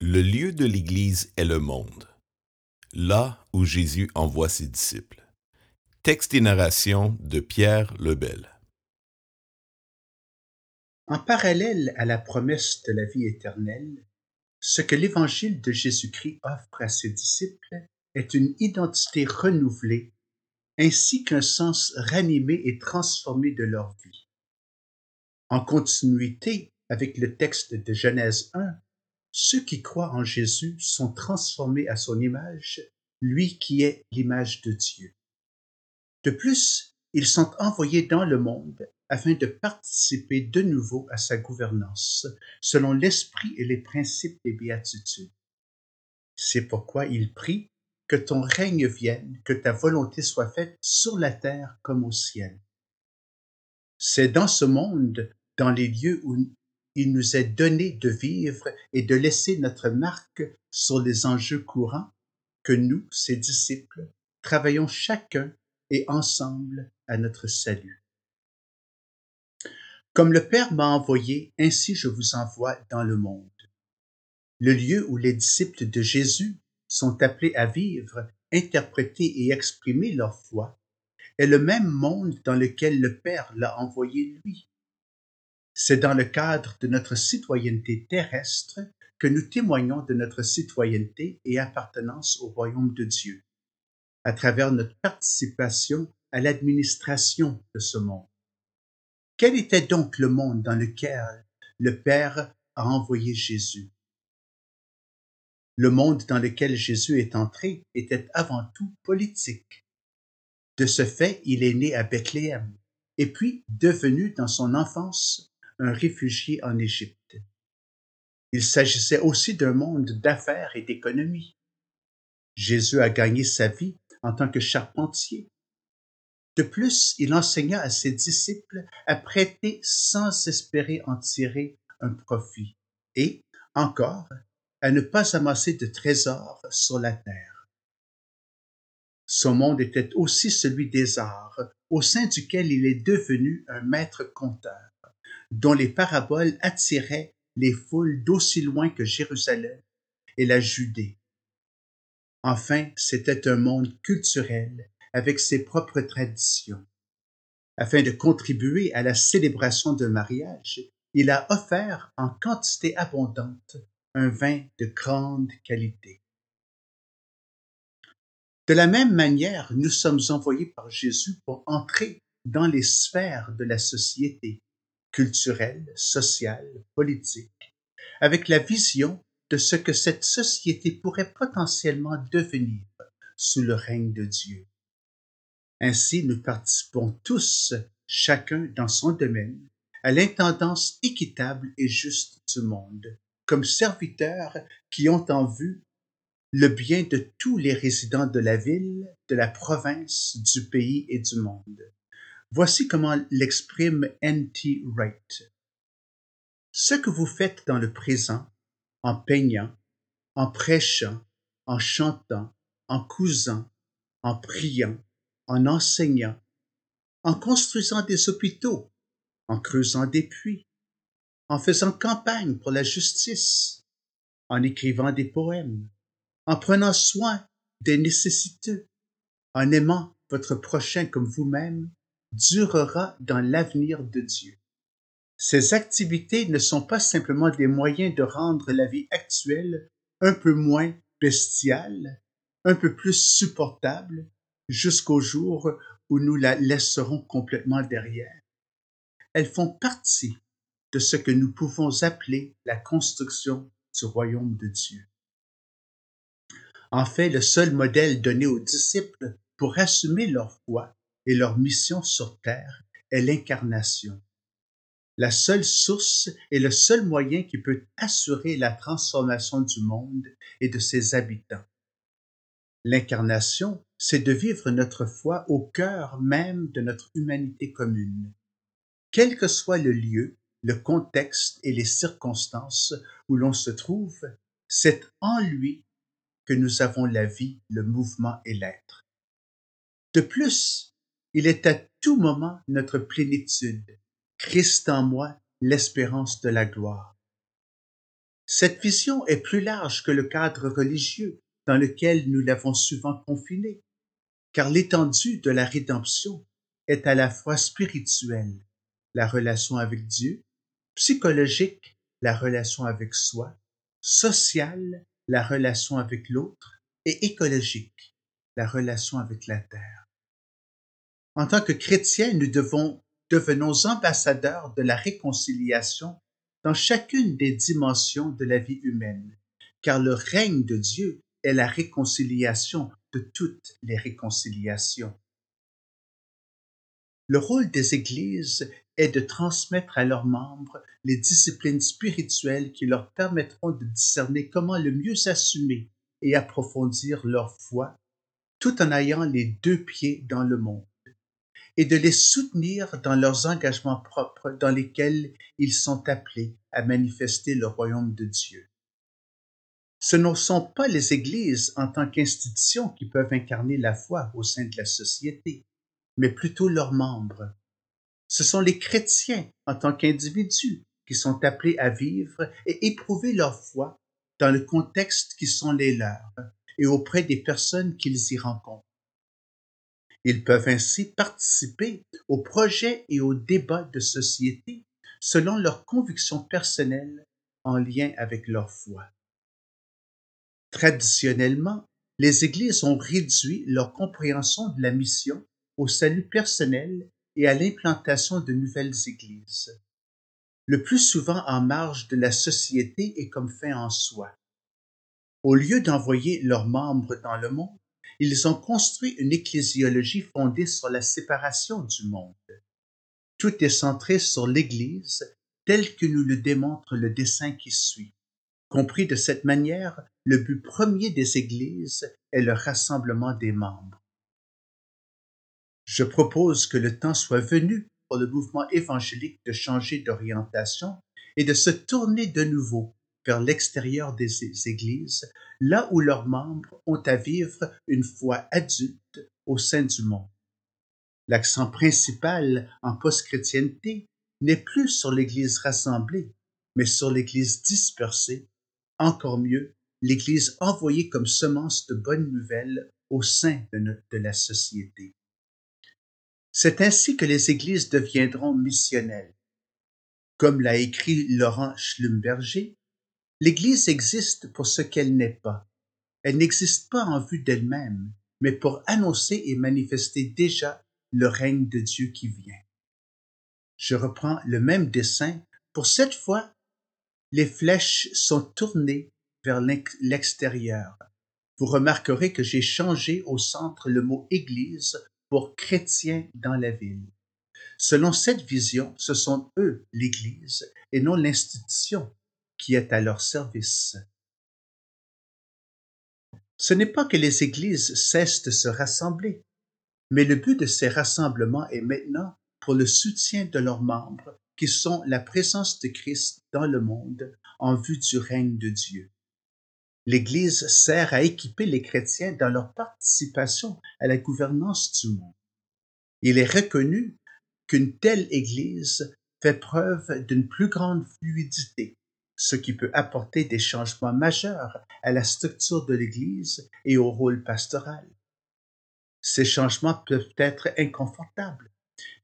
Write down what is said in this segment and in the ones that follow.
Le lieu de l'Église est le monde, là où Jésus envoie ses disciples. Texte et narration de Pierre Lebel. En parallèle à la promesse de la vie éternelle, ce que l'Évangile de Jésus-Christ offre à ses disciples est une identité renouvelée ainsi qu'un sens ranimé et transformé de leur vie. En continuité avec le texte de Genèse 1, ceux qui croient en Jésus sont transformés à son image, lui qui est l'image de Dieu. De plus, ils sont envoyés dans le monde afin de participer de nouveau à sa gouvernance, selon l'esprit et les principes des béatitudes. C'est pourquoi il prie que ton règne vienne, que ta volonté soit faite sur la terre comme au ciel. C'est dans ce monde, dans les lieux où il nous est donné de vivre et de laisser notre marque sur les enjeux courants, que nous, ses disciples, travaillons chacun et ensemble à notre salut. Comme le Père m'a envoyé, ainsi je vous envoie dans le monde. Le lieu où les disciples de Jésus sont appelés à vivre, interpréter et exprimer leur foi, est le même monde dans lequel le Père l'a envoyé lui. C'est dans le cadre de notre citoyenneté terrestre que nous témoignons de notre citoyenneté et appartenance au royaume de Dieu, à travers notre participation à l'administration de ce monde. Quel était donc le monde dans lequel le Père a envoyé Jésus? Le monde dans lequel Jésus est entré était avant tout politique. De ce fait, il est né à Bethléem, et puis devenu dans son enfance un réfugié en Égypte. Il s'agissait aussi d'un monde d'affaires et d'économie. Jésus a gagné sa vie en tant que charpentier. De plus, il enseigna à ses disciples à prêter sans espérer en tirer un profit, et, encore, à ne pas amasser de trésors sur la terre. Son monde était aussi celui des arts, au sein duquel il est devenu un maître conteur, dont les paraboles attiraient les foules d'aussi loin que Jérusalem et la Judée. Enfin, c'était un monde culturel avec ses propres traditions. Afin de contribuer à la célébration d'un mariage, il a offert en quantité abondante un vin de grande qualité. De la même manière, nous sommes envoyés par Jésus pour entrer dans les sphères de la société, culturelle, sociale, politique, avec la vision de ce que cette société pourrait potentiellement devenir sous le règne de Dieu. Ainsi, nous participons tous, chacun dans son domaine, à l'intendance équitable et juste du monde, comme serviteurs qui ont en vue le bien de tous les résidents de la ville, de la province, du pays et du monde. Voici comment l'exprime N.T. Wright. Ce que vous faites dans le présent, en peignant, en prêchant, en chantant, en cousant, en priant, en enseignant, en construisant des hôpitaux, en creusant des puits, en faisant campagne pour la justice, en écrivant des poèmes, en prenant soin des nécessiteux, en aimant votre prochain comme vous-même, durera dans l'avenir de Dieu. Ces activités ne sont pas simplement des moyens de rendre la vie actuelle un peu moins bestiale, un peu plus supportable, jusqu'au jour où nous la laisserons complètement derrière. Elles font partie de ce que nous pouvons appeler la construction du royaume de Dieu. En fait, le seul modèle donné aux disciples pour assumer leur foi et leur mission sur terre est l'incarnation. La seule source et le seul moyen qui peut assurer la transformation du monde et de ses habitants. L'incarnation, c'est de vivre notre foi au cœur même de notre humanité commune. Quel que soit le lieu, le contexte et les circonstances où l'on se trouve, c'est en lui que nous avons la vie, le mouvement et l'être. De plus, il est à tout moment notre plénitude, Christ en moi, l'espérance de la gloire. Cette vision est plus large que le cadre religieux dans lequel nous l'avons souvent confiné, car l'étendue de la rédemption est à la fois spirituelle, la relation avec Dieu, psychologique, la relation avec soi, sociale, la relation avec l'autre, et écologique, la relation avec la terre. En tant que chrétiens, nous devons devenons ambassadeurs de la réconciliation dans chacune des dimensions de la vie humaine, car le règne de Dieu est la réconciliation de toutes les réconciliations. Le rôle des églises est de transmettre à leurs membres les disciplines spirituelles qui leur permettront de discerner comment le mieux s'assumer et approfondir leur foi, tout en ayant les deux pieds dans le monde, et de les soutenir dans leurs engagements propres dans lesquels ils sont appelés à manifester le royaume de Dieu. Ce ne sont pas les églises en tant qu'institutions qui peuvent incarner la foi au sein de la société, mais plutôt leurs membres. Ce sont les chrétiens en tant qu'individus qui sont appelés à vivre et éprouver leur foi dans le contexte qui sont les leurs et auprès des personnes qu'ils y rencontrent. Ils peuvent ainsi participer aux projets et aux débats de société selon leurs convictions personnelles en lien avec leur foi. Traditionnellement, les églises ont réduit leur compréhension de la mission au salut personnel et à l'implantation de nouvelles églises, le plus souvent en marge de la société et comme fin en soi. Au lieu d'envoyer leurs membres dans le monde, ils ont construit une ecclésiologie fondée sur la séparation du monde. Tout est centré sur l'Église tel que nous le démontre le dessin qui suit. Compris de cette manière, le but premier des églises est le rassemblement des membres. Je propose que le temps soit venu pour le mouvement évangélique de changer d'orientation et de se tourner de nouveau vers l'extérieur des églises, là où leurs membres ont à vivre une foi adulte au sein du monde. L'accent principal en post-chrétienté n'est plus sur l'Église rassemblée, mais sur l'Église dispersée, encore mieux, l'Église envoyée comme semence de bonnes nouvelles au sein de, de la société. C'est ainsi que les églises deviendront missionnelles. Comme l'a écrit Laurent Schlumberger, l'Église existe pour ce qu'elle n'est pas. Elle n'existe pas en vue d'elle-même, mais pour annoncer et manifester déjà le règne de Dieu qui vient. Je reprends le même dessin. Pour cette fois, les flèches sont tournées vers l'extérieur. Vous remarquerez que j'ai changé au centre le mot Église pour chrétiens dans la ville. Selon cette vision, ce sont eux, l'Église, et non l'institution, qui est à leur service. Ce n'est pas que les églises cessent de se rassembler, mais le but de ces rassemblements est maintenant pour le soutien de leurs membres, qui sont la présence de Christ dans le monde en vue du règne de Dieu. L'Église sert à équiper les chrétiens dans leur participation à la gouvernance du monde. Il est reconnu qu'une telle Église fait preuve d'une plus grande fluidité, ce qui peut apporter des changements majeurs à la structure de l'Église et au rôle pastoral. Ces changements peuvent être inconfortables,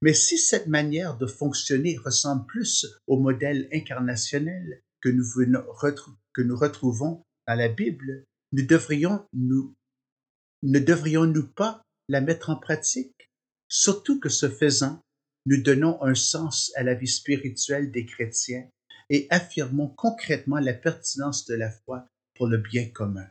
mais si cette manière de fonctionner ressemble plus au modèle incarnationnel que nous, que nous retrouvons à la Bible, nous devrions nous, ne devrions-nous pas la mettre en pratique? Surtout que ce faisant, nous donnons un sens à la vie spirituelle des chrétiens et affirmons concrètement la pertinence de la foi pour le bien commun.